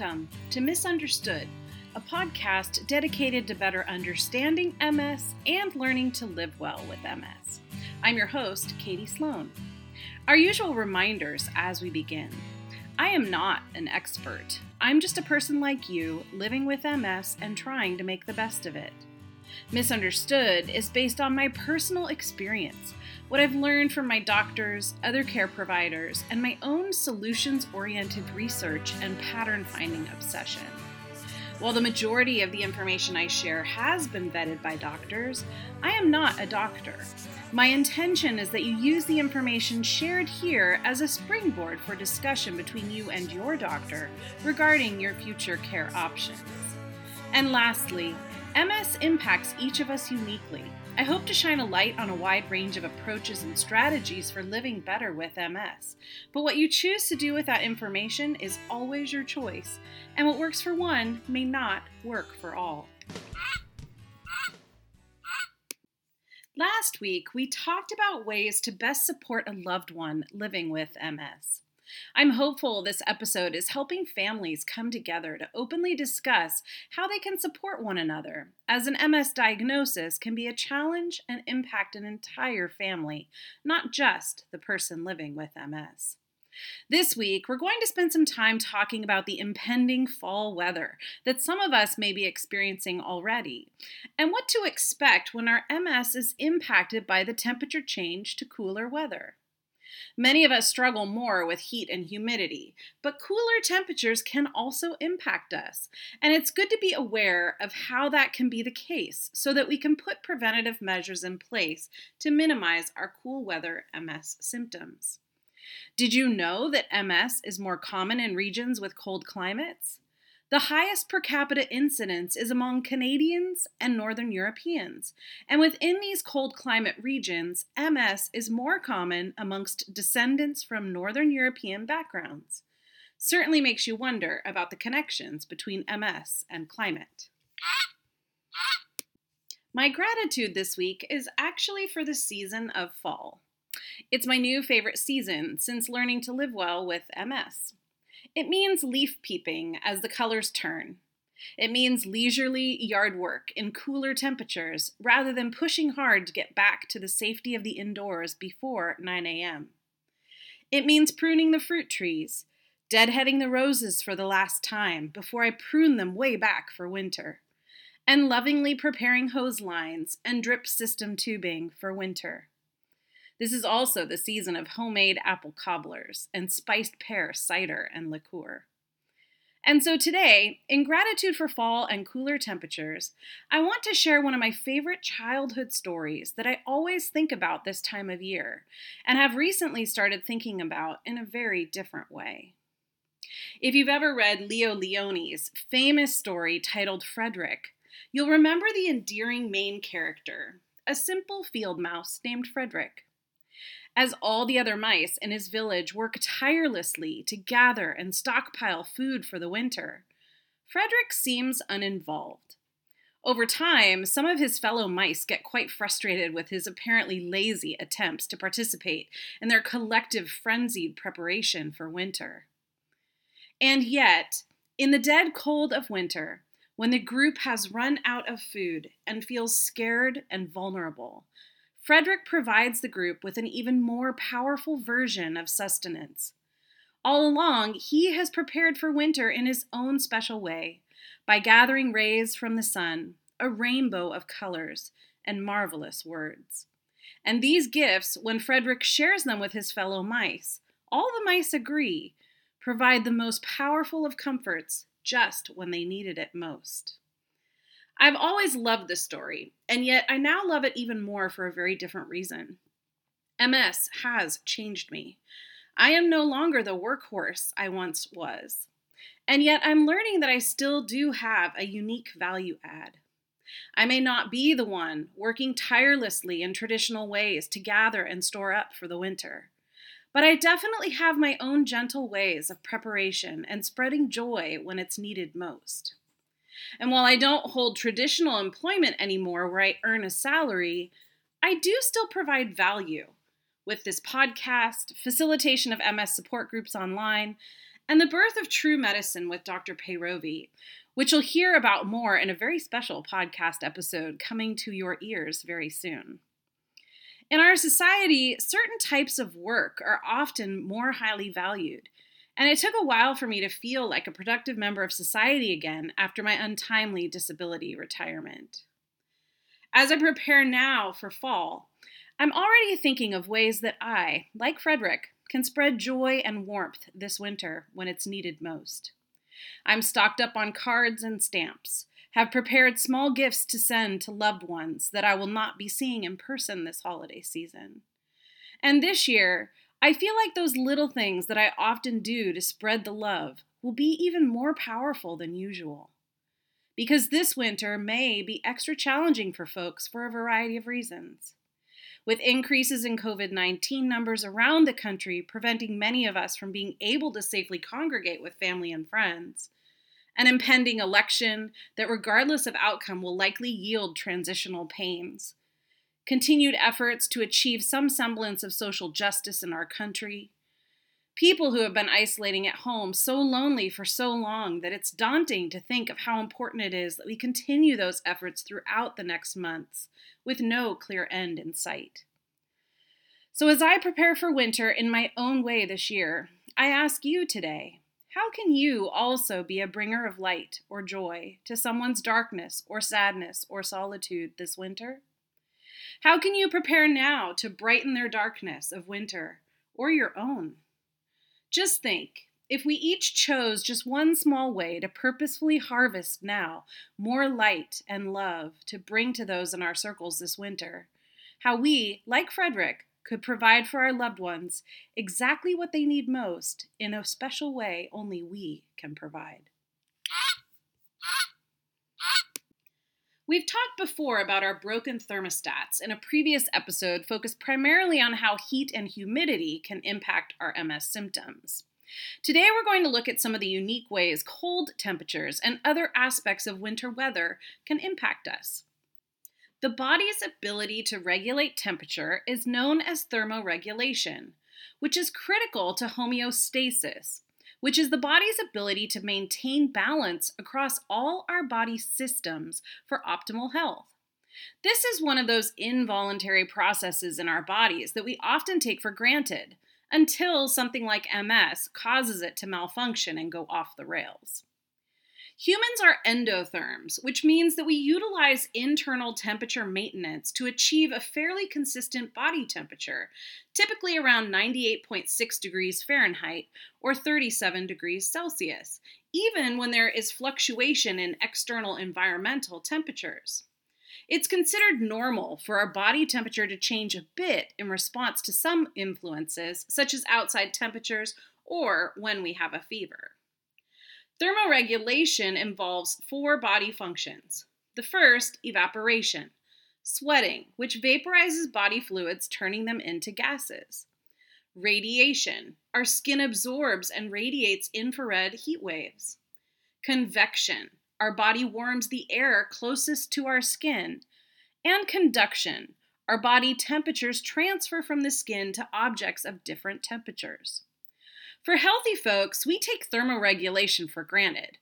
Welcome to Misunderstood, a podcast dedicated to better understanding MS and learning to live well with MS. I'm your host, Katie Sloan. Our usual reminders as we begin. I am not an expert. I'm just a person like you living with MS and trying to make the best of it. Misunderstood is based on my personal experience what I've learned from my doctors, other care providers, and my own solutions oriented research and pattern finding obsession. While the majority of the information I share has been vetted by doctors, I am not a doctor. My intention is that you use the information shared here as a springboard for discussion between you and your doctor regarding your future care options. And lastly, MS impacts each of us uniquely. I hope to shine a light on a wide range of approaches and strategies for living better with MS. But what you choose to do with that information is always your choice, and what works for one may not work for all. Last week, we talked about ways to best support a loved one living with MS. I'm hopeful this episode is helping families come together to openly discuss how they can support one another, as an MS diagnosis can be a challenge and impact an entire family, not just the person living with MS. This week, we're going to spend some time talking about the impending fall weather that some of us may be experiencing already, and what to expect when our MS is impacted by the temperature change to cooler weather. Many of us struggle more with heat and humidity, but cooler temperatures can also impact us. And it's good to be aware of how that can be the case so that we can put preventative measures in place to minimize our cool weather MS symptoms. Did you know that MS is more common in regions with cold climates? The highest per capita incidence is among Canadians and Northern Europeans. And within these cold climate regions, MS is more common amongst descendants from Northern European backgrounds. Certainly makes you wonder about the connections between MS and climate. My gratitude this week is actually for the season of fall. It's my new favorite season since learning to live well with MS. It means leaf peeping as the colors turn. It means leisurely yard work in cooler temperatures rather than pushing hard to get back to the safety of the indoors before 9 a.m. It means pruning the fruit trees, deadheading the roses for the last time before I prune them way back for winter, and lovingly preparing hose lines and drip system tubing for winter. This is also the season of homemade apple cobblers and spiced pear cider and liqueur. And so today, in gratitude for fall and cooler temperatures, I want to share one of my favorite childhood stories that I always think about this time of year and have recently started thinking about in a very different way. If you've ever read Leo Lionni famous story titled Frederick, you'll remember the endearing main character, a simple field mouse named Frederick as all the other mice in his village work tirelessly to gather and stockpile food for the winter. Frederick seems uninvolved. Over time, some of his fellow mice get quite frustrated with his apparently lazy attempts to participate in their collective frenzied preparation for winter. And yet, in the dead cold of winter, when the group has run out of food and feels scared and vulnerable, Frederick provides the group with an even more powerful version of sustenance. All along, he has prepared for winter in his own special way by gathering rays from the sun, a rainbow of colors, and marvelous words. And these gifts, when Frederick shares them with his fellow mice, all the mice agree, provide the most powerful of comforts just when they needed it most. I've always loved this story, and yet I now love it even more for a very different reason. MS has changed me. I am no longer the workhorse I once was. And yet I'm learning that I still do have a unique value add. I may not be the one working tirelessly in traditional ways to gather and store up for the winter, but I definitely have my own gentle ways of preparation and spreading joy when it's needed most. And while I don't hold traditional employment anymore where I earn a salary, I do still provide value with this podcast, facilitation of MS support groups online, and the birth of true medicine with Dr. Peyrovi, which you'll hear about more in a very special podcast episode coming to your ears very soon. In our society, certain types of work are often more highly valued, and it took a while for me to feel like a productive member of society again after my untimely disability retirement. As I prepare now for fall, I'm already thinking of ways that I, like Frederick, can spread joy and warmth this winter when it's needed most. I'm stocked up on cards and stamps, have prepared small gifts to send to loved ones that I will not be seeing in person this holiday season. And this year, I feel like those little things that I often do to spread the love will be even more powerful than usual. Because this winter may be extra challenging for folks for a variety of reasons. With increases in COVID 19 numbers around the country preventing many of us from being able to safely congregate with family and friends, an impending election that, regardless of outcome, will likely yield transitional pains continued efforts to achieve some semblance of social justice in our country, people who have been isolating at home so lonely for so long that it's daunting to think of how important it is that we continue those efforts throughout the next months with no clear end in sight. So, as I prepare for winter in my own way this year, I ask you today how can you also be a bringer of light or joy to someone's darkness or sadness or solitude this winter? How can you prepare now to brighten their darkness of winter or your own? Just think if we each chose just one small way to purposefully harvest now more light and love to bring to those in our circles this winter, how we, like Frederick, could provide for our loved ones exactly what they need most in a special way only we can provide. We've talked before about our broken thermostats in a previous episode focused primarily on how heat and humidity can impact our MS symptoms. Today, we're going to look at some of the unique ways cold temperatures and other aspects of winter weather can impact us. The body's ability to regulate temperature is known as thermoregulation, which is critical to homeostasis, which is the body's ability to maintain balance across all our body systems for optimal health. This is one of those involuntary processes in our bodies that we often take for granted until something like MS causes it to malfunction and go off the rails. Humans are endotherms, which means that we utilize internal temperature maintenance to achieve a fairly consistent body temperature, typically around 98.6 degrees Fahrenheit or 37 degrees Celsius, even when there is fluctuation in external environmental temperatures. It's considered normal for our body temperature to change a bit in response to some influences, such as outside temperatures or when we have a fever. Thermoregulation involves four body functions. The first, evaporation, sweating, which vaporizes body fluids, turning them into gases. Radiation, our skin absorbs and radiates infrared heat waves. Convection, our body warms the air closest to our skin. And conduction, our body temperatures transfer from the skin to objects of different temperatures. For healthy folks, we take thermoregulation for granted.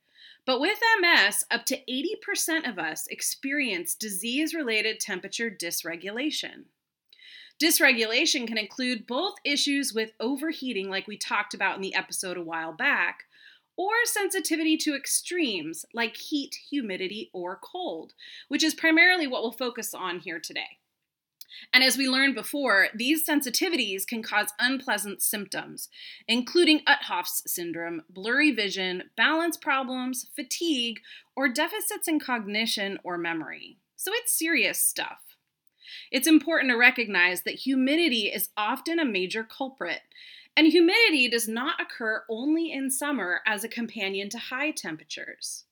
But with MS, up to 80% of us experience disease related temperature dysregulation. Dysregulation can include both issues with overheating, like we talked about in the episode a while back, or sensitivity to extremes like heat, humidity, or cold, which is primarily what we'll focus on here today. And as we learned before, these sensitivities can cause unpleasant symptoms, including Uhthoff's syndrome, blurry vision, balance problems, fatigue, or deficits in cognition or memory. So it's serious stuff. It's important to recognize that humidity is often a major culprit, and humidity does not occur only in summer as a companion to high temperatures.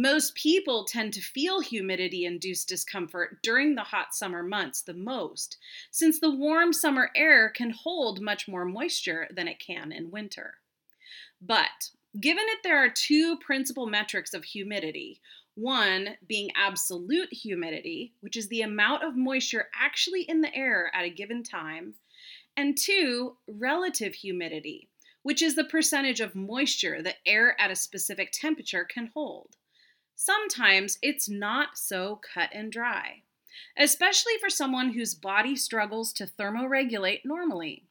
Most people tend to feel humidity induced discomfort during the hot summer months the most, since the warm summer air can hold much more moisture than it can in winter. But given that there are two principal metrics of humidity, one being absolute humidity, which is the amount of moisture actually in the air at a given time, and two, relative humidity, which is the percentage of moisture that air at a specific temperature can hold. Sometimes it's not so cut and dry, especially for someone whose body struggles to thermoregulate normally.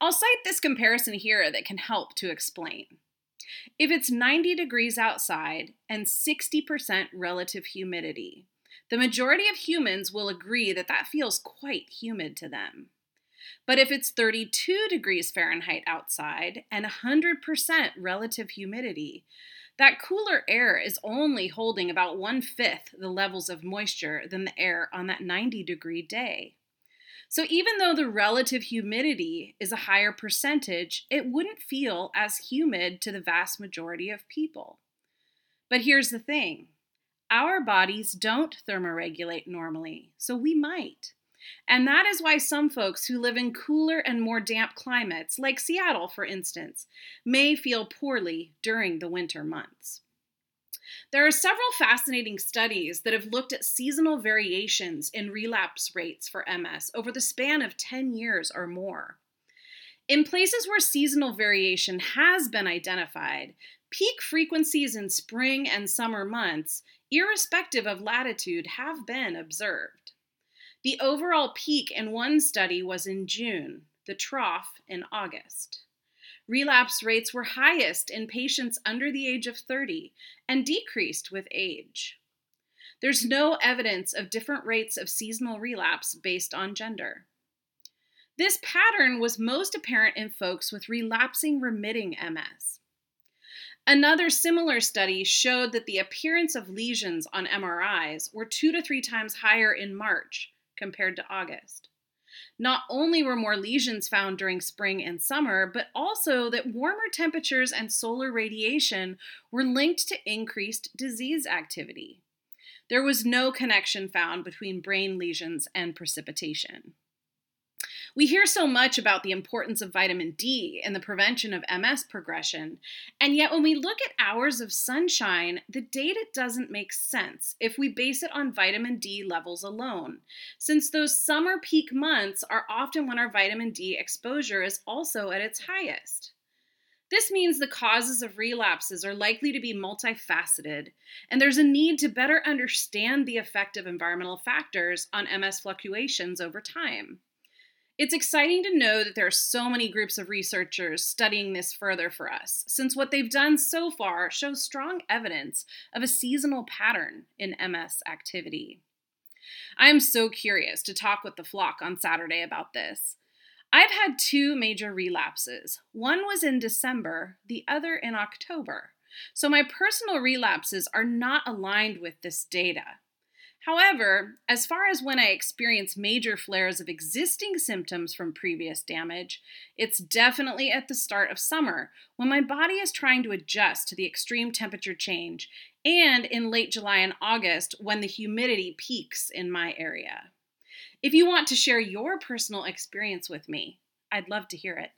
I'll cite this comparison here that can help to explain. If it's 90 degrees outside and 60% relative humidity, the majority of humans will agree that that feels quite humid to them. But if it's 32 degrees Fahrenheit outside and 100% relative humidity, that cooler air is only holding about one fifth the levels of moisture than the air on that 90 degree day. So even though the relative humidity is a higher percentage, it wouldn't feel as humid to the vast majority of people. But here's the thing our bodies don't thermoregulate normally, so we might. And that is why some folks who live in cooler and more damp climates, like Seattle for instance, may feel poorly during the winter months. There are several fascinating studies that have looked at seasonal variations in relapse rates for MS over the span of 10 years or more. In places where seasonal variation has been identified, peak frequencies in spring and summer months, irrespective of latitude, have been observed. The overall peak in one study was in June, the trough in August. Relapse rates were highest in patients under the age of 30 and decreased with age. There's no evidence of different rates of seasonal relapse based on gender. This pattern was most apparent in folks with relapsing remitting MS. Another similar study showed that the appearance of lesions on MRIs were two to three times higher in March compared to August. Not only were more lesions found during spring and summer, but also that warmer temperatures and solar radiation were linked to increased disease activity. There was no connection found between brain lesions and precipitation. We hear so much about the importance of vitamin D in the prevention of MS progression, and yet when we look at hours of sunshine, the data doesn't make sense if we base it on vitamin D levels alone, since those summer peak months are often when our vitamin D exposure is also at its highest. This means the causes of relapses are likely to be multifaceted, and there's a need to better understand the effect of environmental factors on MS fluctuations over time. It's exciting to know that there are so many groups of researchers studying this further for us, since what they've done so far shows strong evidence of a seasonal pattern in MS activity. I am so curious to talk with the flock on Saturday about this. I've had two major relapses. One was in December, the other in October. So my personal relapses are not aligned with this data. However, as far as when I experience major flares of existing symptoms from previous damage, it's definitely at the start of summer when my body is trying to adjust to the extreme temperature change, and in late July and August when the humidity peaks in my area. If you want to share your personal experience with me, I'd love to hear it.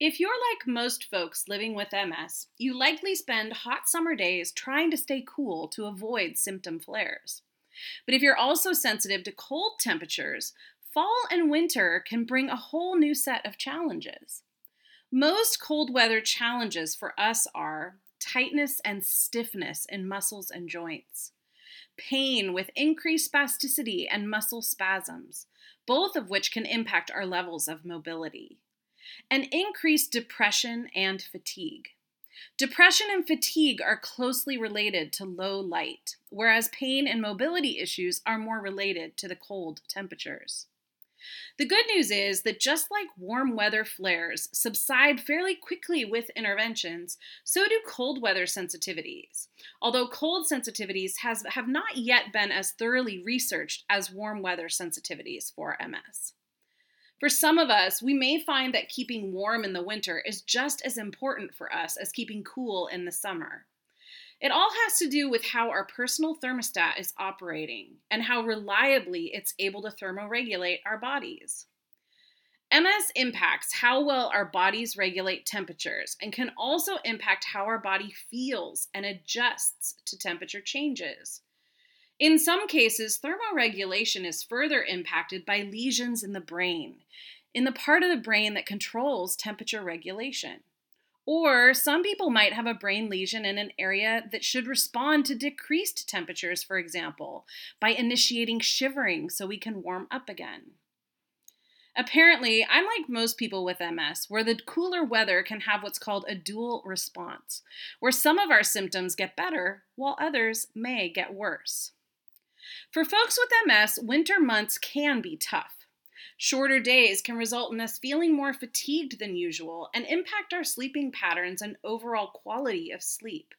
If you're like most folks living with MS, you likely spend hot summer days trying to stay cool to avoid symptom flares. But if you're also sensitive to cold temperatures, fall and winter can bring a whole new set of challenges. Most cold weather challenges for us are tightness and stiffness in muscles and joints, pain with increased spasticity and muscle spasms, both of which can impact our levels of mobility and increased depression and fatigue. Depression and fatigue are closely related to low light, whereas pain and mobility issues are more related to the cold temperatures. The good news is that just like warm weather flares subside fairly quickly with interventions, so do cold weather sensitivities. Although cold sensitivities has, have not yet been as thoroughly researched as warm weather sensitivities for MS. For some of us, we may find that keeping warm in the winter is just as important for us as keeping cool in the summer. It all has to do with how our personal thermostat is operating and how reliably it's able to thermoregulate our bodies. MS impacts how well our bodies regulate temperatures and can also impact how our body feels and adjusts to temperature changes. In some cases, thermoregulation is further impacted by lesions in the brain. in the part of the brain that controls temperature regulation. Or some people might have a brain lesion in an area that should respond to decreased temperatures, for example, by initiating shivering so we can warm up again. Apparently, I'm like most people with MS, where the cooler weather can have what's called a dual response, where some of our symptoms get better while others may get worse. For folks with MS, winter months can be tough. Shorter days can result in us feeling more fatigued than usual and impact our sleeping patterns and overall quality of sleep.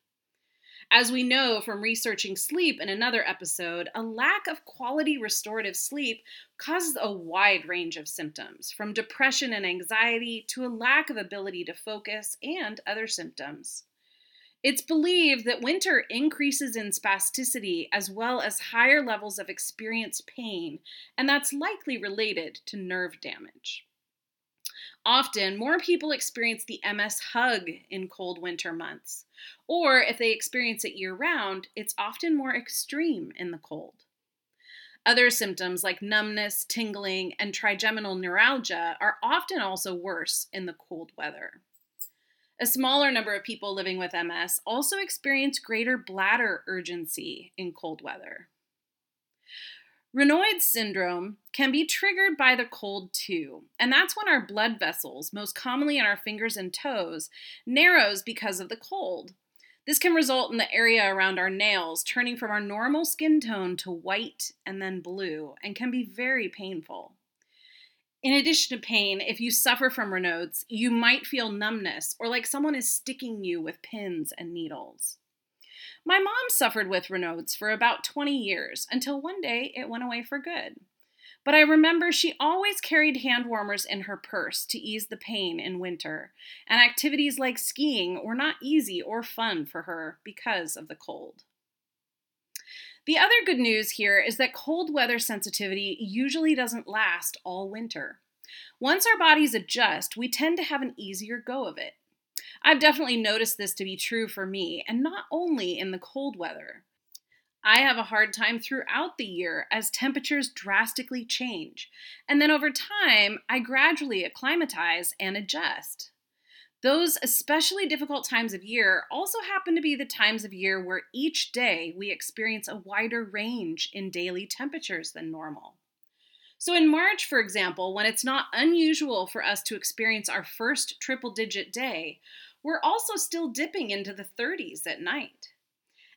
As we know from researching sleep in another episode, a lack of quality restorative sleep causes a wide range of symptoms, from depression and anxiety to a lack of ability to focus and other symptoms. It's believed that winter increases in spasticity as well as higher levels of experienced pain, and that's likely related to nerve damage. Often, more people experience the MS hug in cold winter months. Or if they experience it year round, it's often more extreme in the cold. Other symptoms like numbness, tingling, and trigeminal neuralgia are often also worse in the cold weather. A smaller number of people living with MS also experience greater bladder urgency in cold weather. Raynaud's syndrome can be triggered by the cold too, and that's when our blood vessels, most commonly in our fingers and toes, narrows because of the cold. This can result in the area around our nails turning from our normal skin tone to white and then blue, and can be very painful. In addition to pain, if you suffer from Raynaud's, you might feel numbness or like someone is sticking you with pins and needles. My mom suffered with Raynaud's for about 20 years until one day it went away for good. But I remember she always carried hand warmers in her purse to ease the pain in winter, and activities like skiing were not easy or fun for her because of the cold. The other good news here is that cold weather sensitivity usually doesn't last all winter. Once our bodies adjust, we tend to have an easier go of it. I've definitely noticed this to be true for me, and not only in the cold weather. I have a hard time throughout the year as temperatures drastically change, and then over time, I gradually acclimatize and adjust. Those especially difficult times of year also happen to be the times of year where each day we experience a wider range in daily temperatures than normal. So, in March, for example, when it's not unusual for us to experience our first triple digit day, we're also still dipping into the 30s at night.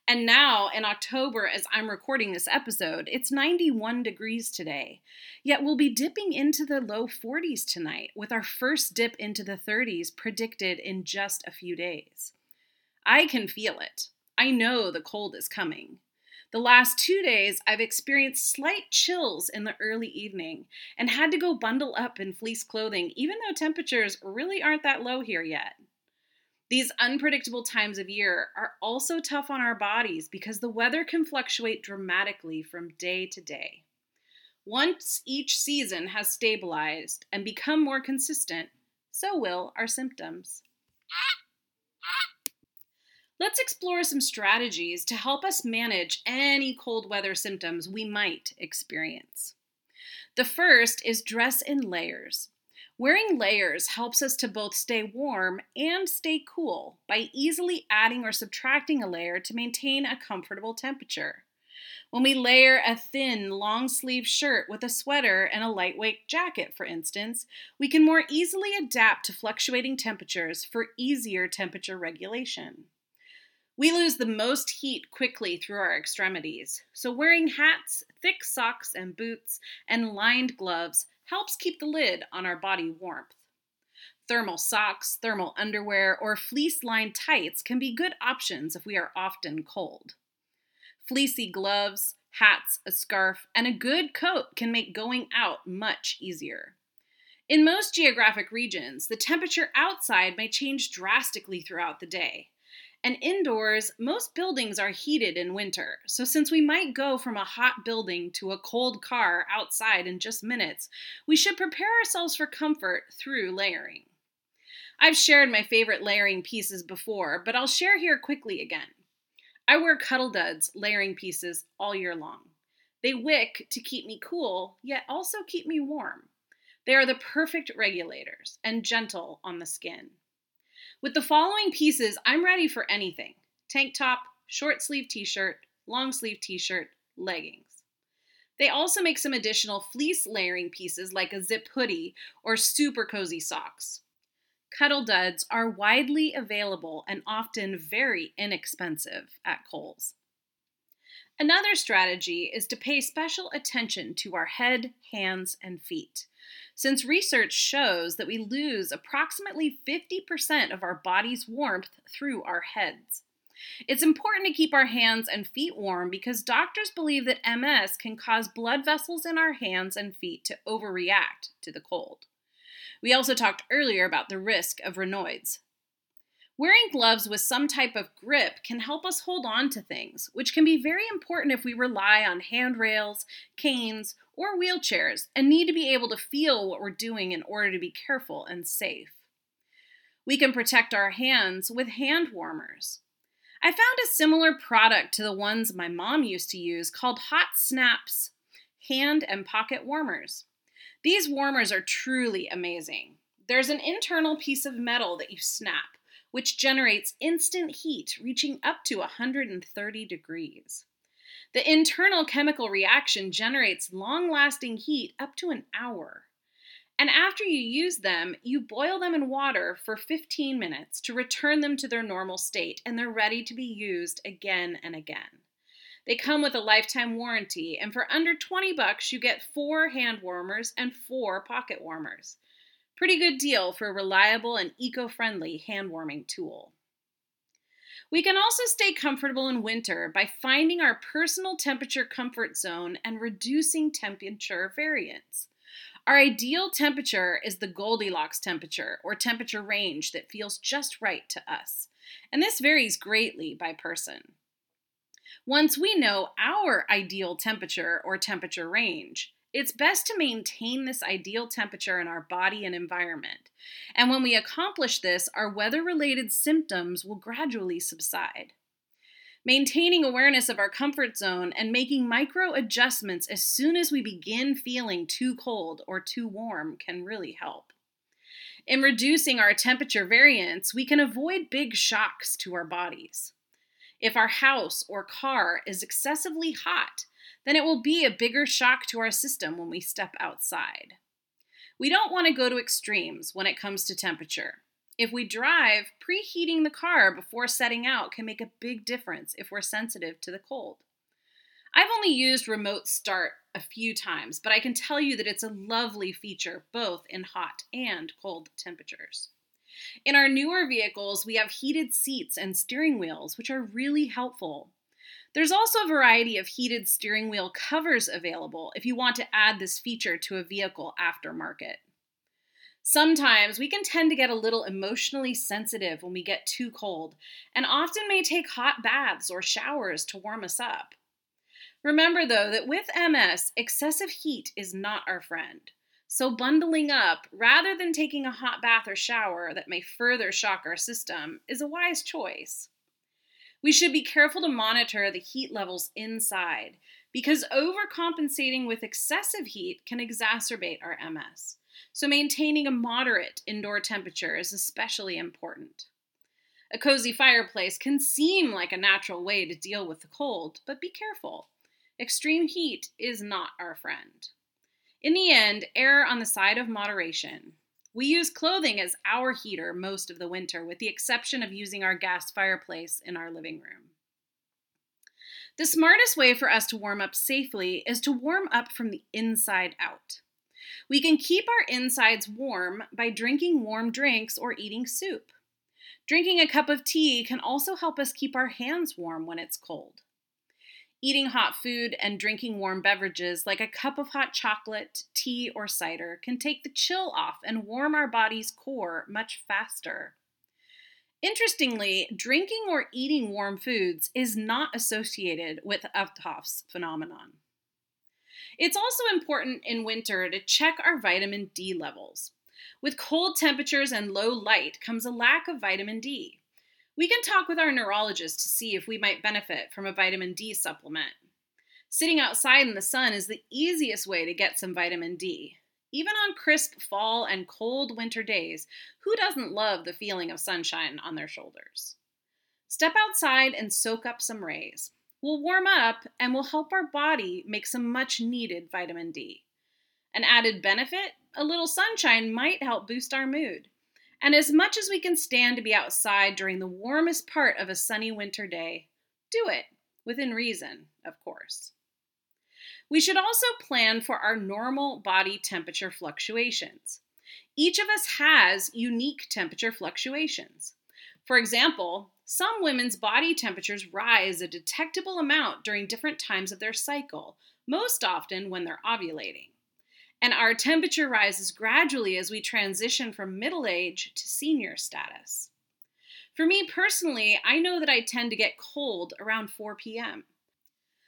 And now in October, as I'm recording this episode, it's 91 degrees today. Yet we'll be dipping into the low 40s tonight, with our first dip into the 30s predicted in just a few days. I can feel it. I know the cold is coming. The last two days, I've experienced slight chills in the early evening and had to go bundle up in fleece clothing, even though temperatures really aren't that low here yet. These unpredictable times of year are also tough on our bodies because the weather can fluctuate dramatically from day to day. Once each season has stabilized and become more consistent, so will our symptoms. Let's explore some strategies to help us manage any cold weather symptoms we might experience. The first is dress in layers. Wearing layers helps us to both stay warm and stay cool by easily adding or subtracting a layer to maintain a comfortable temperature. When we layer a thin, long sleeve shirt with a sweater and a lightweight jacket, for instance, we can more easily adapt to fluctuating temperatures for easier temperature regulation. We lose the most heat quickly through our extremities, so wearing hats, thick socks and boots, and lined gloves helps keep the lid on our body warmth. Thermal socks, thermal underwear, or fleece lined tights can be good options if we are often cold. Fleecy gloves, hats, a scarf, and a good coat can make going out much easier. In most geographic regions, the temperature outside may change drastically throughout the day, and indoors, most buildings are heated in winter. So, since we might go from a hot building to a cold car outside in just minutes, we should prepare ourselves for comfort through layering. I've shared my favorite layering pieces before, but I'll share here quickly again. I wear Cuddle Duds layering pieces all year long. They wick to keep me cool, yet also keep me warm. They are the perfect regulators and gentle on the skin. With the following pieces, I'm ready for anything tank top, short sleeve t shirt, long sleeve t shirt, leggings. They also make some additional fleece layering pieces like a zip hoodie or super cozy socks. Cuddle duds are widely available and often very inexpensive at Kohl's. Another strategy is to pay special attention to our head, hands, and feet, since research shows that we lose approximately 50% of our body's warmth through our heads. It's important to keep our hands and feet warm because doctors believe that MS can cause blood vessels in our hands and feet to overreact to the cold. We also talked earlier about the risk of Raynaud's. Wearing gloves with some type of grip can help us hold on to things, which can be very important if we rely on handrails, canes, or wheelchairs and need to be able to feel what we're doing in order to be careful and safe. We can protect our hands with hand warmers. I found a similar product to the ones my mom used to use called Hot Snaps hand and pocket warmers. These warmers are truly amazing. There's an internal piece of metal that you snap, which generates instant heat reaching up to 130 degrees. The internal chemical reaction generates long lasting heat up to an hour. And after you use them, you boil them in water for 15 minutes to return them to their normal state, and they're ready to be used again and again. They come with a lifetime warranty, and for under 20 bucks, you get four hand warmers and four pocket warmers. Pretty good deal for a reliable and eco friendly hand warming tool. We can also stay comfortable in winter by finding our personal temperature comfort zone and reducing temperature variance. Our ideal temperature is the Goldilocks temperature or temperature range that feels just right to us, and this varies greatly by person. Once we know our ideal temperature or temperature range, it's best to maintain this ideal temperature in our body and environment. And when we accomplish this, our weather related symptoms will gradually subside. Maintaining awareness of our comfort zone and making micro adjustments as soon as we begin feeling too cold or too warm can really help. In reducing our temperature variance, we can avoid big shocks to our bodies. If our house or car is excessively hot, then it will be a bigger shock to our system when we step outside. We don't want to go to extremes when it comes to temperature. If we drive, preheating the car before setting out can make a big difference if we're sensitive to the cold. I've only used remote start a few times, but I can tell you that it's a lovely feature both in hot and cold temperatures. In our newer vehicles, we have heated seats and steering wheels, which are really helpful. There's also a variety of heated steering wheel covers available if you want to add this feature to a vehicle aftermarket. Sometimes we can tend to get a little emotionally sensitive when we get too cold, and often may take hot baths or showers to warm us up. Remember, though, that with MS, excessive heat is not our friend. So, bundling up rather than taking a hot bath or shower that may further shock our system is a wise choice. We should be careful to monitor the heat levels inside because overcompensating with excessive heat can exacerbate our MS so maintaining a moderate indoor temperature is especially important. A cozy fireplace can seem like a natural way to deal with the cold, but be careful. Extreme heat is not our friend. In the end, err on the side of moderation. We use clothing as our heater most of the winter, with the exception of using our gas fireplace in our living room. The smartest way for us to warm up safely is to warm up from the inside out. We can keep our insides warm by drinking warm drinks or eating soup. Drinking a cup of tea can also help us keep our hands warm when it's cold. Eating hot food and drinking warm beverages like a cup of hot chocolate, tea, or cider can take the chill off and warm our body's core much faster. Interestingly, drinking or eating warm foods is not associated with Uhthoff's phenomenon. It's also important in winter to check our vitamin D levels. With cold temperatures and low light comes a lack of vitamin D. We can talk with our neurologist to see if we might benefit from a vitamin D supplement. Sitting outside in the sun is the easiest way to get some vitamin D. Even on crisp fall and cold winter days, who doesn't love the feeling of sunshine on their shoulders? Step outside and soak up some rays. We'll warm up and we'll help our body make some much needed vitamin D. An added benefit a little sunshine might help boost our mood. And as much as we can stand to be outside during the warmest part of a sunny winter day, do it, within reason, of course. We should also plan for our normal body temperature fluctuations. Each of us has unique temperature fluctuations. For example, some women's body temperatures rise a detectable amount during different times of their cycle, most often when they're ovulating. And our temperature rises gradually as we transition from middle age to senior status. For me personally, I know that I tend to get cold around 4 p.m.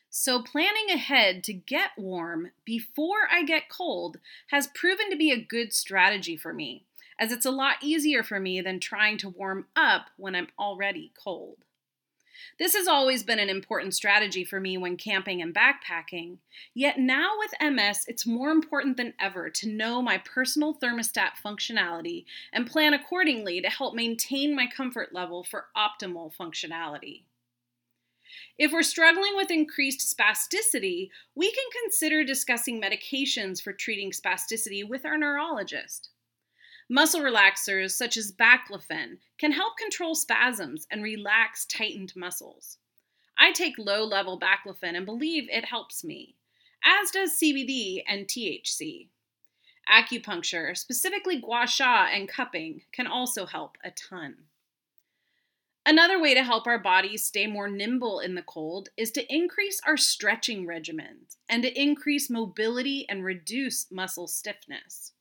So, planning ahead to get warm before I get cold has proven to be a good strategy for me, as it's a lot easier for me than trying to warm up when I'm already cold. This has always been an important strategy for me when camping and backpacking, yet now with MS, it's more important than ever to know my personal thermostat functionality and plan accordingly to help maintain my comfort level for optimal functionality. If we're struggling with increased spasticity, we can consider discussing medications for treating spasticity with our neurologist. Muscle relaxers such as baclofen can help control spasms and relax tightened muscles. I take low level baclofen and believe it helps me, as does CBD and THC. Acupuncture, specifically gua sha and cupping, can also help a ton. Another way to help our bodies stay more nimble in the cold is to increase our stretching regimens and to increase mobility and reduce muscle stiffness.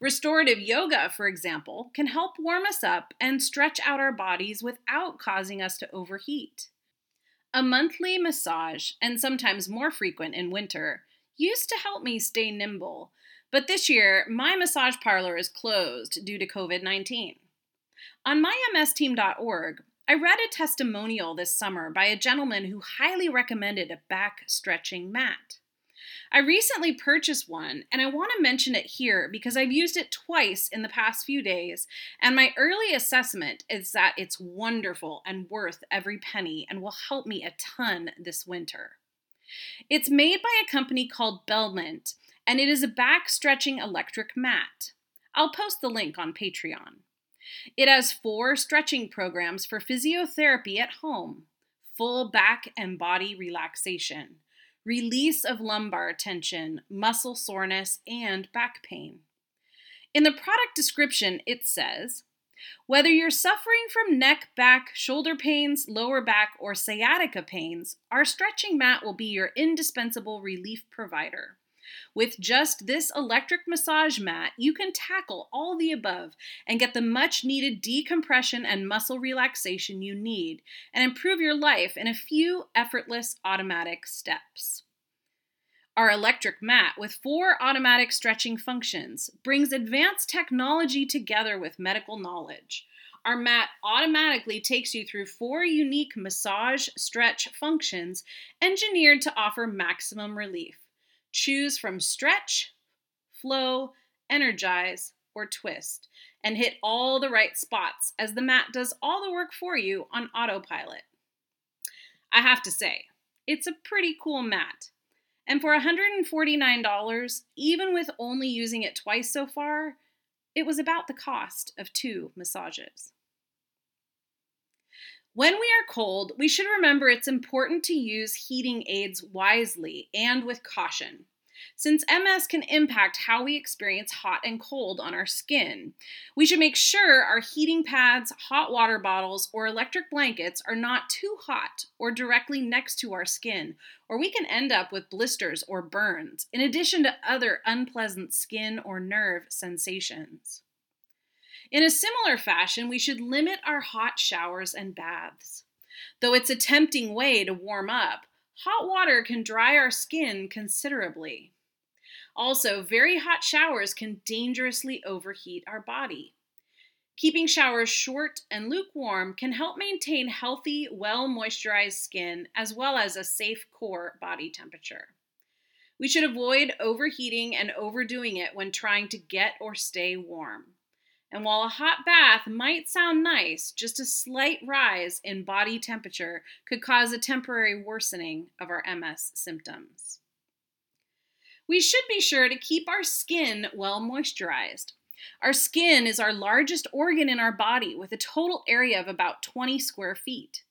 Restorative yoga, for example, can help warm us up and stretch out our bodies without causing us to overheat. A monthly massage, and sometimes more frequent in winter, used to help me stay nimble, but this year my massage parlor is closed due to COVID 19. On mymsteam.org, I read a testimonial this summer by a gentleman who highly recommended a back stretching mat. I recently purchased one and I want to mention it here because I've used it twice in the past few days, and my early assessment is that it's wonderful and worth every penny and will help me a ton this winter. It's made by a company called Belmint, and it is a back stretching electric mat. I'll post the link on Patreon. It has four stretching programs for physiotherapy at home, full back and body relaxation release of lumbar tension, muscle soreness, and back pain. In the product description, it says whether you're suffering from neck, back, shoulder pains, lower back, or sciatica pains, our stretching mat will be your indispensable relief provider. With just this electric massage mat, you can tackle all the above and get the much needed decompression and muscle relaxation you need and improve your life in a few effortless automatic steps. Our electric mat, with four automatic stretching functions, brings advanced technology together with medical knowledge. Our mat automatically takes you through four unique massage stretch functions engineered to offer maximum relief. Choose from stretch, flow, energize, or twist, and hit all the right spots as the mat does all the work for you on autopilot. I have to say, it's a pretty cool mat. And for $149, even with only using it twice so far, it was about the cost of two massages. When we are cold, we should remember it's important to use heating aids wisely and with caution. Since MS can impact how we experience hot and cold on our skin, we should make sure our heating pads, hot water bottles, or electric blankets are not too hot or directly next to our skin, or we can end up with blisters or burns, in addition to other unpleasant skin or nerve sensations. In a similar fashion, we should limit our hot showers and baths. Though it's a tempting way to warm up, hot water can dry our skin considerably. Also, very hot showers can dangerously overheat our body. Keeping showers short and lukewarm can help maintain healthy, well moisturized skin as well as a safe core body temperature. We should avoid overheating and overdoing it when trying to get or stay warm. And while a hot bath might sound nice, just a slight rise in body temperature could cause a temporary worsening of our MS symptoms. We should be sure to keep our skin well moisturized. Our skin is our largest organ in our body with a total area of about 20 square feet.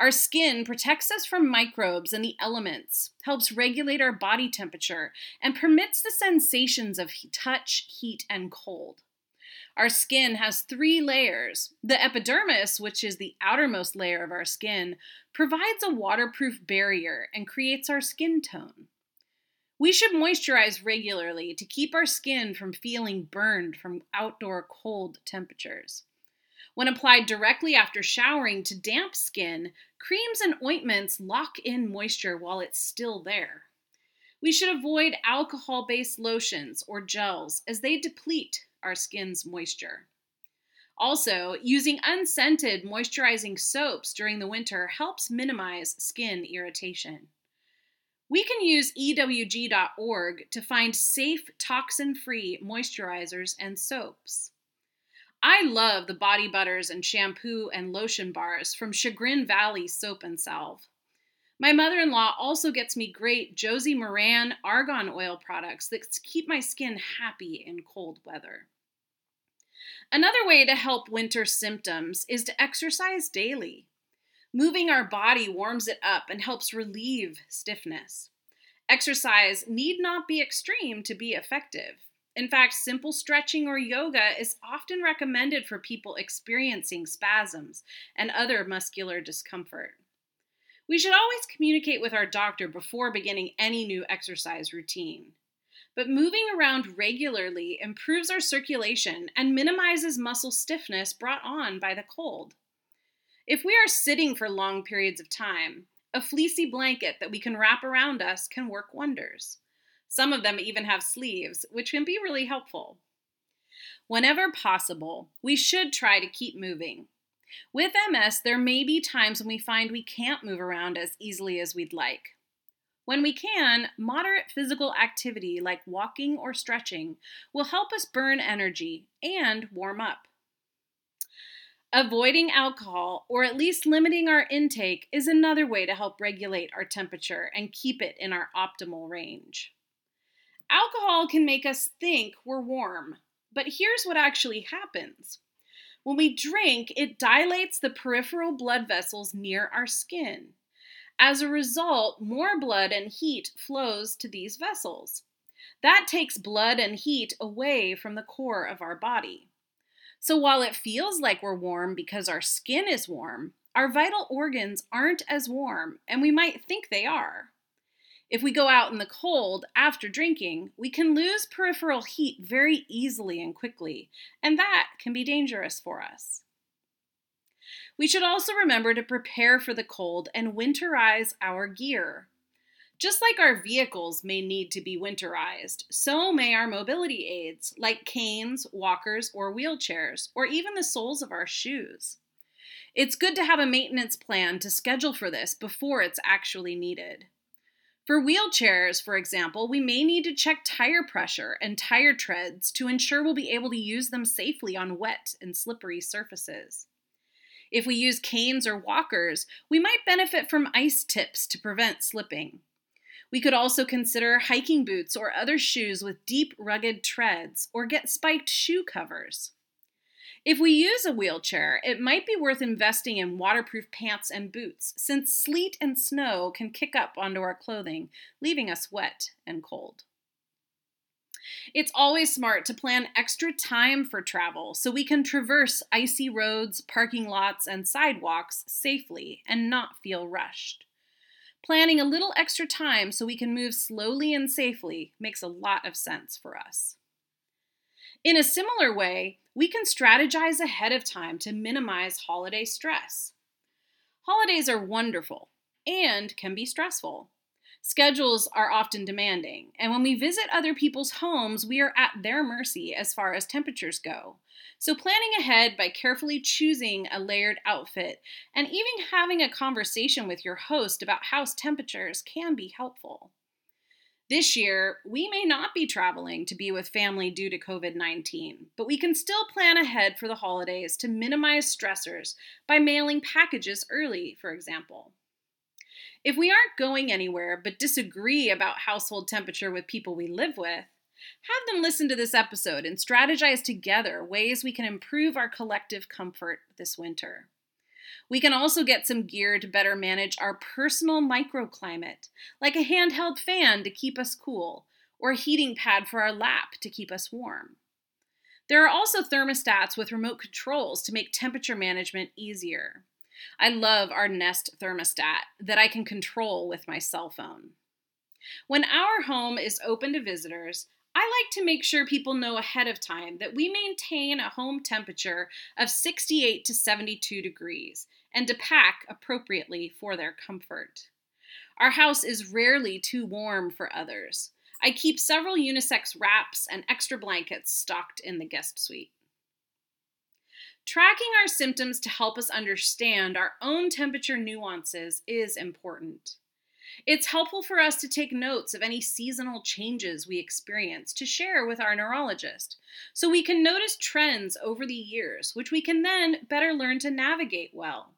Our skin protects us from microbes and the elements, helps regulate our body temperature, and permits the sensations of touch, heat, and cold. Our skin has three layers. The epidermis, which is the outermost layer of our skin, provides a waterproof barrier and creates our skin tone. We should moisturize regularly to keep our skin from feeling burned from outdoor cold temperatures. When applied directly after showering to damp skin, creams and ointments lock in moisture while it's still there. We should avoid alcohol based lotions or gels as they deplete our skin's moisture. Also, using unscented moisturizing soaps during the winter helps minimize skin irritation. We can use EWG.org to find safe, toxin free moisturizers and soaps. I love the body butters and shampoo and lotion bars from Chagrin Valley Soap and Salve. My mother in law also gets me great Josie Maran argon oil products that keep my skin happy in cold weather. Another way to help winter symptoms is to exercise daily. Moving our body warms it up and helps relieve stiffness. Exercise need not be extreme to be effective. In fact, simple stretching or yoga is often recommended for people experiencing spasms and other muscular discomfort. We should always communicate with our doctor before beginning any new exercise routine. But moving around regularly improves our circulation and minimizes muscle stiffness brought on by the cold. If we are sitting for long periods of time, a fleecy blanket that we can wrap around us can work wonders. Some of them even have sleeves, which can be really helpful. Whenever possible, we should try to keep moving. With MS, there may be times when we find we can't move around as easily as we'd like. When we can, moderate physical activity like walking or stretching will help us burn energy and warm up. Avoiding alcohol, or at least limiting our intake, is another way to help regulate our temperature and keep it in our optimal range. Alcohol can make us think we're warm, but here's what actually happens. When we drink, it dilates the peripheral blood vessels near our skin. As a result, more blood and heat flows to these vessels. That takes blood and heat away from the core of our body. So while it feels like we're warm because our skin is warm, our vital organs aren't as warm, and we might think they are. If we go out in the cold after drinking, we can lose peripheral heat very easily and quickly, and that can be dangerous for us. We should also remember to prepare for the cold and winterize our gear. Just like our vehicles may need to be winterized, so may our mobility aids, like canes, walkers, or wheelchairs, or even the soles of our shoes. It's good to have a maintenance plan to schedule for this before it's actually needed. For wheelchairs, for example, we may need to check tire pressure and tire treads to ensure we'll be able to use them safely on wet and slippery surfaces. If we use canes or walkers, we might benefit from ice tips to prevent slipping. We could also consider hiking boots or other shoes with deep, rugged treads, or get spiked shoe covers. If we use a wheelchair, it might be worth investing in waterproof pants and boots, since sleet and snow can kick up onto our clothing, leaving us wet and cold. It's always smart to plan extra time for travel so we can traverse icy roads, parking lots, and sidewalks safely and not feel rushed. Planning a little extra time so we can move slowly and safely makes a lot of sense for us. In a similar way, we can strategize ahead of time to minimize holiday stress. Holidays are wonderful and can be stressful. Schedules are often demanding, and when we visit other people's homes, we are at their mercy as far as temperatures go. So, planning ahead by carefully choosing a layered outfit and even having a conversation with your host about house temperatures can be helpful. This year, we may not be traveling to be with family due to COVID 19, but we can still plan ahead for the holidays to minimize stressors by mailing packages early, for example. If we aren't going anywhere but disagree about household temperature with people we live with, have them listen to this episode and strategize together ways we can improve our collective comfort this winter. We can also get some gear to better manage our personal microclimate, like a handheld fan to keep us cool, or a heating pad for our lap to keep us warm. There are also thermostats with remote controls to make temperature management easier. I love our Nest thermostat that I can control with my cell phone. When our home is open to visitors, I like to make sure people know ahead of time that we maintain a home temperature of 68 to 72 degrees and to pack appropriately for their comfort. Our house is rarely too warm for others. I keep several unisex wraps and extra blankets stocked in the guest suite. Tracking our symptoms to help us understand our own temperature nuances is important. It's helpful for us to take notes of any seasonal changes we experience to share with our neurologist so we can notice trends over the years, which we can then better learn to navigate well.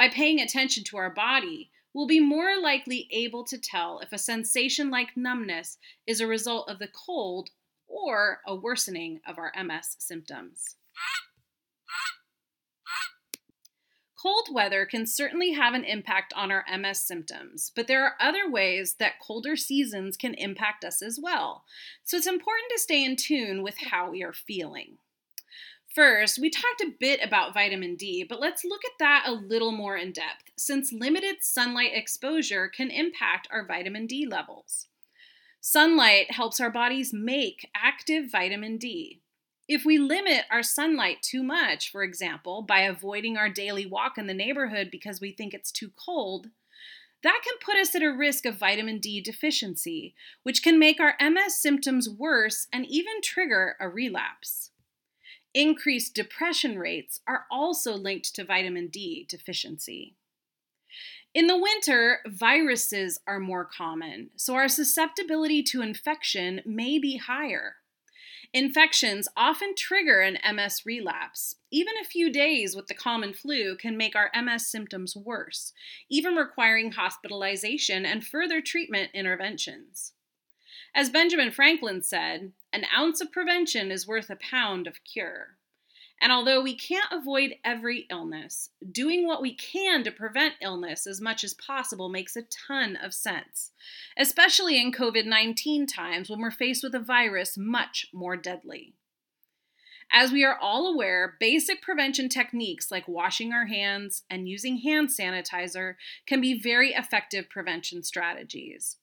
By paying attention to our body, we'll be more likely able to tell if a sensation like numbness is a result of the cold or a worsening of our MS symptoms. Cold weather can certainly have an impact on our MS symptoms, but there are other ways that colder seasons can impact us as well. So it's important to stay in tune with how we are feeling. First, we talked a bit about vitamin D, but let's look at that a little more in depth, since limited sunlight exposure can impact our vitamin D levels. Sunlight helps our bodies make active vitamin D. If we limit our sunlight too much, for example, by avoiding our daily walk in the neighborhood because we think it's too cold, that can put us at a risk of vitamin D deficiency, which can make our MS symptoms worse and even trigger a relapse. Increased depression rates are also linked to vitamin D deficiency. In the winter, viruses are more common, so our susceptibility to infection may be higher. Infections often trigger an MS relapse. Even a few days with the common flu can make our MS symptoms worse, even requiring hospitalization and further treatment interventions. As Benjamin Franklin said, an ounce of prevention is worth a pound of cure. And although we can't avoid every illness, doing what we can to prevent illness as much as possible makes a ton of sense, especially in COVID 19 times when we're faced with a virus much more deadly. As we are all aware, basic prevention techniques like washing our hands and using hand sanitizer can be very effective prevention strategies.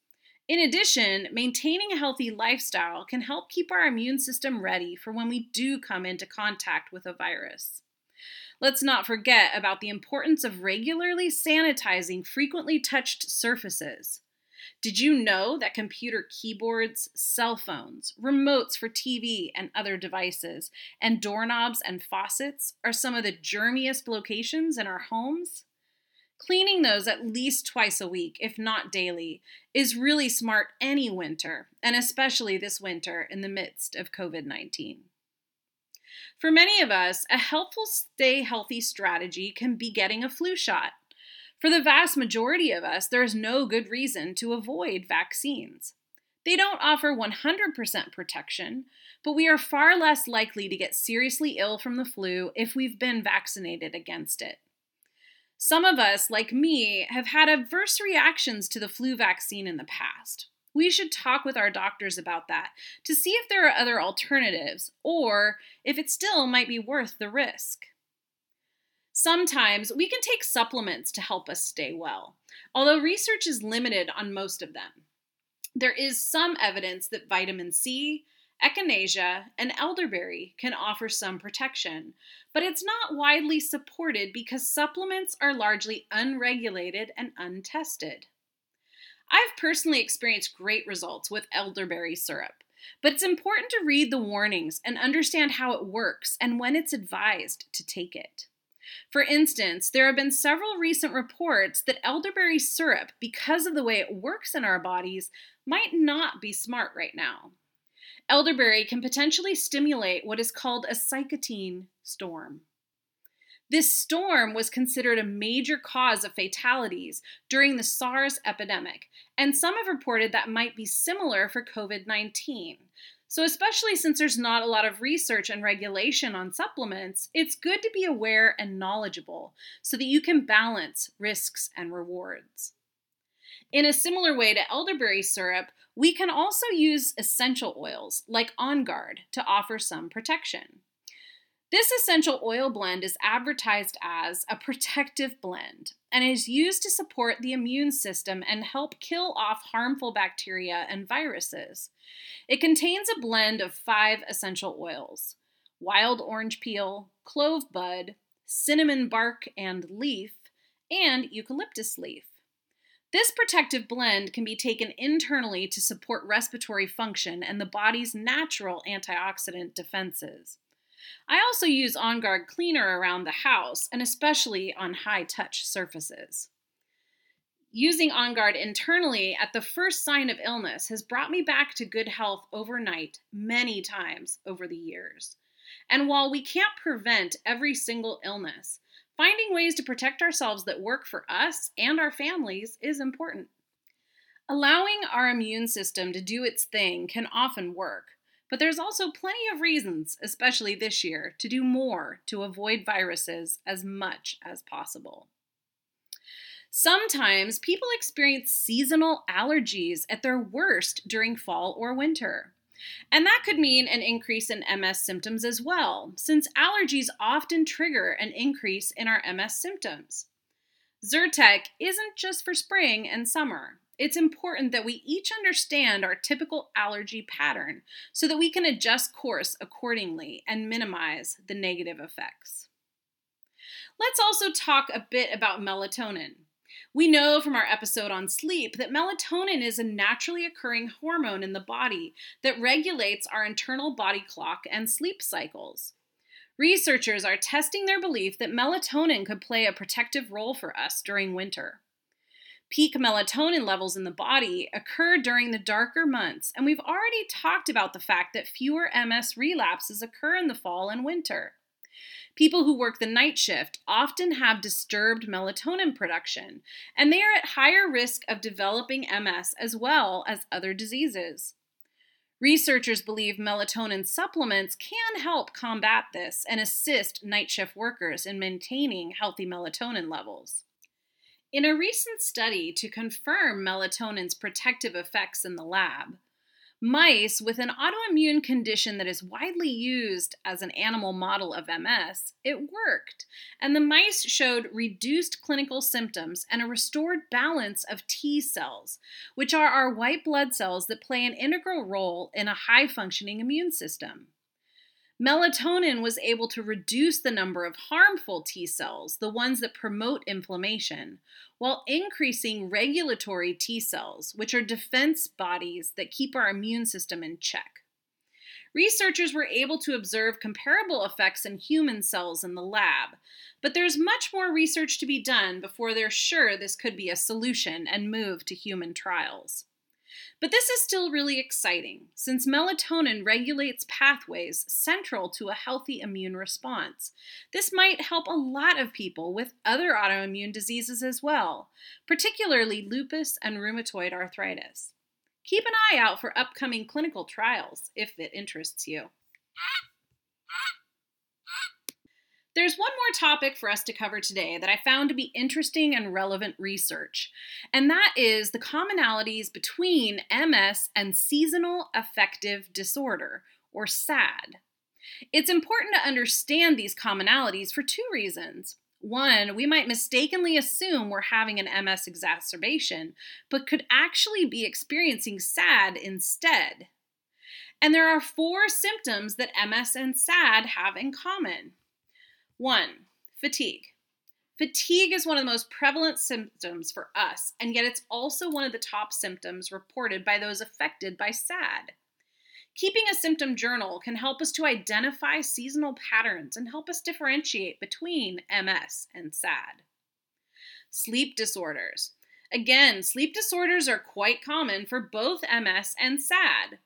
In addition, maintaining a healthy lifestyle can help keep our immune system ready for when we do come into contact with a virus. Let's not forget about the importance of regularly sanitizing frequently touched surfaces. Did you know that computer keyboards, cell phones, remotes for TV and other devices, and doorknobs and faucets are some of the germiest locations in our homes? Cleaning those at least twice a week, if not daily, is really smart any winter, and especially this winter in the midst of COVID 19. For many of us, a helpful stay healthy strategy can be getting a flu shot. For the vast majority of us, there is no good reason to avoid vaccines. They don't offer 100% protection, but we are far less likely to get seriously ill from the flu if we've been vaccinated against it. Some of us, like me, have had adverse reactions to the flu vaccine in the past. We should talk with our doctors about that to see if there are other alternatives or if it still might be worth the risk. Sometimes we can take supplements to help us stay well, although research is limited on most of them. There is some evidence that vitamin C, echinacea, and elderberry can offer some protection, but it's not widely supported because supplements are largely unregulated and untested. I've personally experienced great results with elderberry syrup, but it's important to read the warnings and understand how it works and when it's advised to take it. For instance, there have been several recent reports that elderberry syrup, because of the way it works in our bodies, might not be smart right now. Elderberry can potentially stimulate what is called a cytokine storm. This storm was considered a major cause of fatalities during the SARS epidemic, and some have reported that might be similar for COVID 19. So, especially since there's not a lot of research and regulation on supplements, it's good to be aware and knowledgeable so that you can balance risks and rewards. In a similar way to elderberry syrup, we can also use essential oils like On Guard to offer some protection. This essential oil blend is advertised as a protective blend and is used to support the immune system and help kill off harmful bacteria and viruses. It contains a blend of five essential oils wild orange peel, clove bud, cinnamon bark and leaf, and eucalyptus leaf. This protective blend can be taken internally to support respiratory function and the body's natural antioxidant defenses. I also use On Guard cleaner around the house and especially on high touch surfaces. Using On Guard internally at the first sign of illness has brought me back to good health overnight many times over the years. And while we can't prevent every single illness, finding ways to protect ourselves that work for us and our families is important. Allowing our immune system to do its thing can often work, but there's also plenty of reasons, especially this year, to do more to avoid viruses as much as possible. Sometimes people experience seasonal allergies at their worst during fall or winter. And that could mean an increase in MS symptoms as well, since allergies often trigger an increase in our MS symptoms. Zyrtec isn't just for spring and summer it's important that we each understand our typical allergy pattern so that we can adjust course accordingly and minimize the negative effects. Let's also talk a bit about melatonin. We know from our episode on sleep that melatonin is a naturally occurring hormone in the body that regulates our internal body clock and sleep cycles. Researchers are testing their belief that melatonin could play a protective role for us during winter. Peak melatonin levels in the body occur during the darker months, and we've already talked about the fact that fewer MS relapses occur in the fall and winter. People who work the night shift often have disturbed melatonin production, and they are at higher risk of developing MS as well as other diseases. Researchers believe melatonin supplements can help combat this and assist night shift workers in maintaining healthy melatonin levels. In a recent study to confirm melatonin's protective effects in the lab, mice with an autoimmune condition that is widely used as an animal model of MS, it worked. And the mice showed reduced clinical symptoms and a restored balance of T cells, which are our white blood cells that play an integral role in a high functioning immune system. Melatonin was able to reduce the number of harmful T cells, the ones that promote inflammation, while increasing regulatory T cells, which are defense bodies that keep our immune system in check. Researchers were able to observe comparable effects in human cells in the lab, but there's much more research to be done before they're sure this could be a solution and move to human trials. But this is still really exciting, since melatonin regulates pathways central to a healthy immune response. This might help a lot of people with other autoimmune diseases as well, particularly lupus and rheumatoid arthritis. Keep an eye out for upcoming clinical trials if it interests you. There's one more topic for us to cover today that I found to be interesting and relevant research, and that is the commonalities between MS and seasonal affective disorder, or SAD. It's important to understand these commonalities for two reasons. One, we might mistakenly assume we're having an MS exacerbation, but could actually be experiencing SAD instead. And there are four symptoms that MS and SAD have in common. One, fatigue. Fatigue is one of the most prevalent symptoms for us, and yet it's also one of the top symptoms reported by those affected by SAD. Keeping a symptom journal can help us to identify seasonal patterns and help us differentiate between MS and SAD. Sleep disorders. Again, sleep disorders are quite common for both MS and SAD.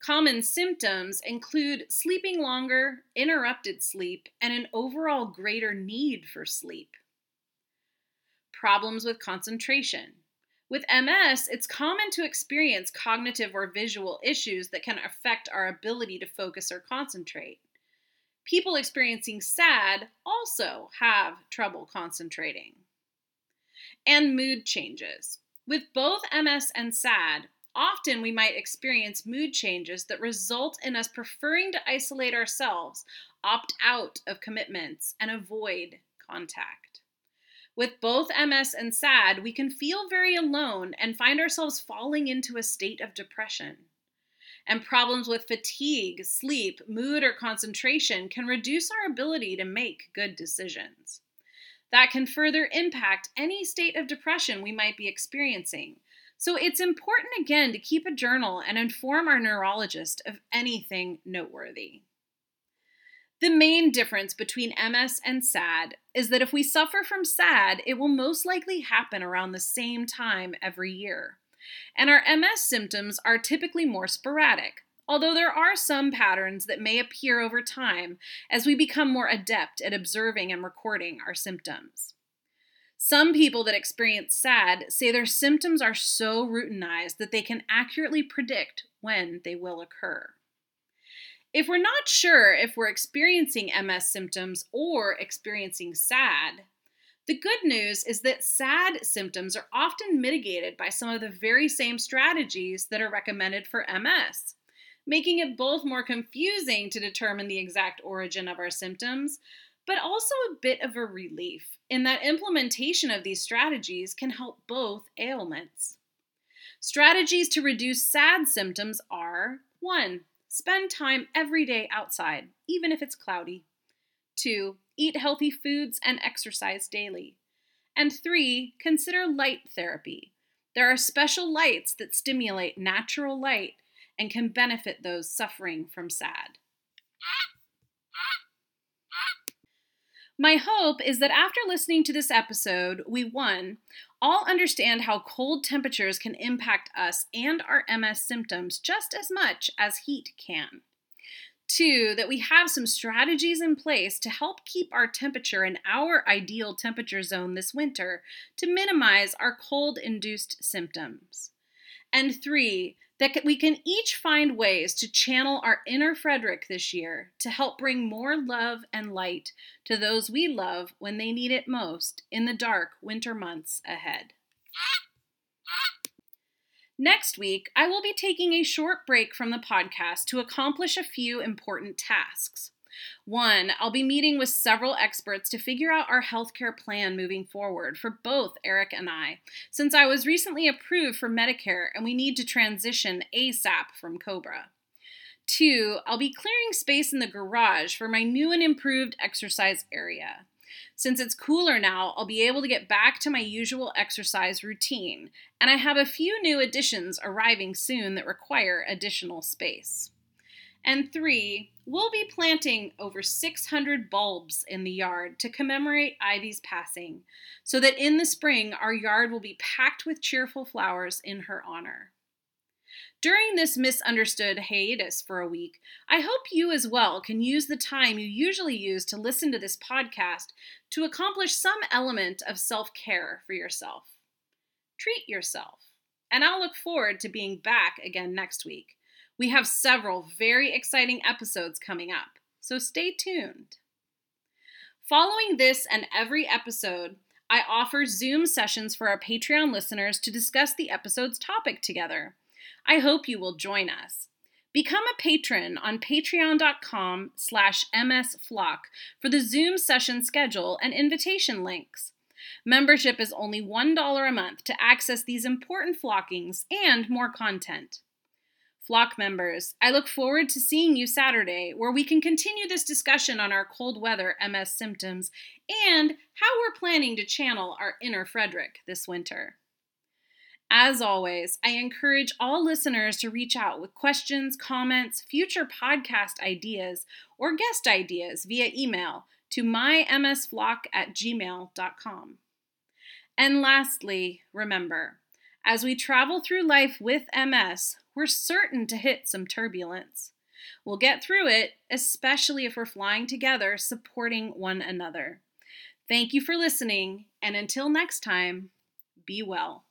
Common symptoms include sleeping longer, interrupted sleep, and an overall greater need for sleep. Problems with concentration. With MS, it's common to experience cognitive or visual issues that can affect our ability to focus or concentrate. People experiencing SAD also have trouble concentrating. And mood changes. With both MS and SAD, often we might experience mood changes that result in us preferring to isolate ourselves, opt out of commitments, and avoid contact. With both MS and SAD, we can feel very alone and find ourselves falling into a state of depression. And problems with fatigue, sleep, mood, or concentration can reduce our ability to make good decisions. That can further impact any state of depression we might be experiencing. So it's important again to keep a journal and inform our neurologist of anything noteworthy. The main difference between MS and SAD is that if we suffer from SAD, it will most likely happen around the same time every year. And our MS symptoms are typically more sporadic, although there are some patterns that may appear over time as we become more adept at observing and recording our symptoms. Some people that experience SAD say their symptoms are so routinized that they can accurately predict when they will occur. If we're not sure if we're experiencing MS symptoms or experiencing SAD, the good news is that SAD symptoms are often mitigated by some of the very same strategies that are recommended for MS, making it both more confusing to determine the exact origin of our symptoms, but also a bit of a relief in that implementation of these strategies can help both ailments. Strategies to reduce SAD symptoms are 1. Spend time every day outside, even if it's cloudy. Two, eat healthy foods and exercise daily. And three, consider light therapy. There are special lights that stimulate natural light and can benefit those suffering from SAD. My hope is that after listening to this episode, we one, all understand how cold temperatures can impact us and our MS symptoms just as much as heat can. Two, that we have some strategies in place to help keep our temperature in our ideal temperature zone this winter to minimize our cold induced symptoms. And three, that we can each find ways to channel our inner Frederick this year to help bring more love and light to those we love when they need it most in the dark winter months ahead. Next week, I will be taking a short break from the podcast to accomplish a few important tasks. One, I'll be meeting with several experts to figure out our healthcare plan moving forward for both Eric and I, since I was recently approved for Medicare and we need to transition ASAP from Cobra. Two, I'll be clearing space in the garage for my new and improved exercise area. Since it's cooler now, I'll be able to get back to my usual exercise routine, and I have a few new additions arriving soon that require additional space. And three, we'll be planting over 600 bulbs in the yard to commemorate Ivy's passing, so that in the spring our yard will be packed with cheerful flowers in her honor. During this misunderstood hiatus for a week, I hope you as well can use the time you usually use to listen to this podcast to accomplish some element of self care for yourself. Treat yourself, and I'll look forward to being back again next week. We have several very exciting episodes coming up, so stay tuned. Following this and every episode, I offer Zoom sessions for our Patreon listeners to discuss the episode's topic together. I hope you will join us. Become a patron on patreon.com slash msflock for the Zoom session schedule and invitation links. Membership is only $1 a month to access these important flockings and more content. Flock members, I look forward to seeing you Saturday, where we can continue this discussion on our cold weather MS symptoms and how we're planning to channel our inner Frederick this winter. As always, I encourage all listeners to reach out with questions, comments, future podcast ideas, or guest ideas via email to mymsflock at gmail.com. And lastly, remember, as we travel through life with MS, we're certain to hit some turbulence. We'll get through it, especially if we're flying together, supporting one another. Thank you for listening, and until next time, be well.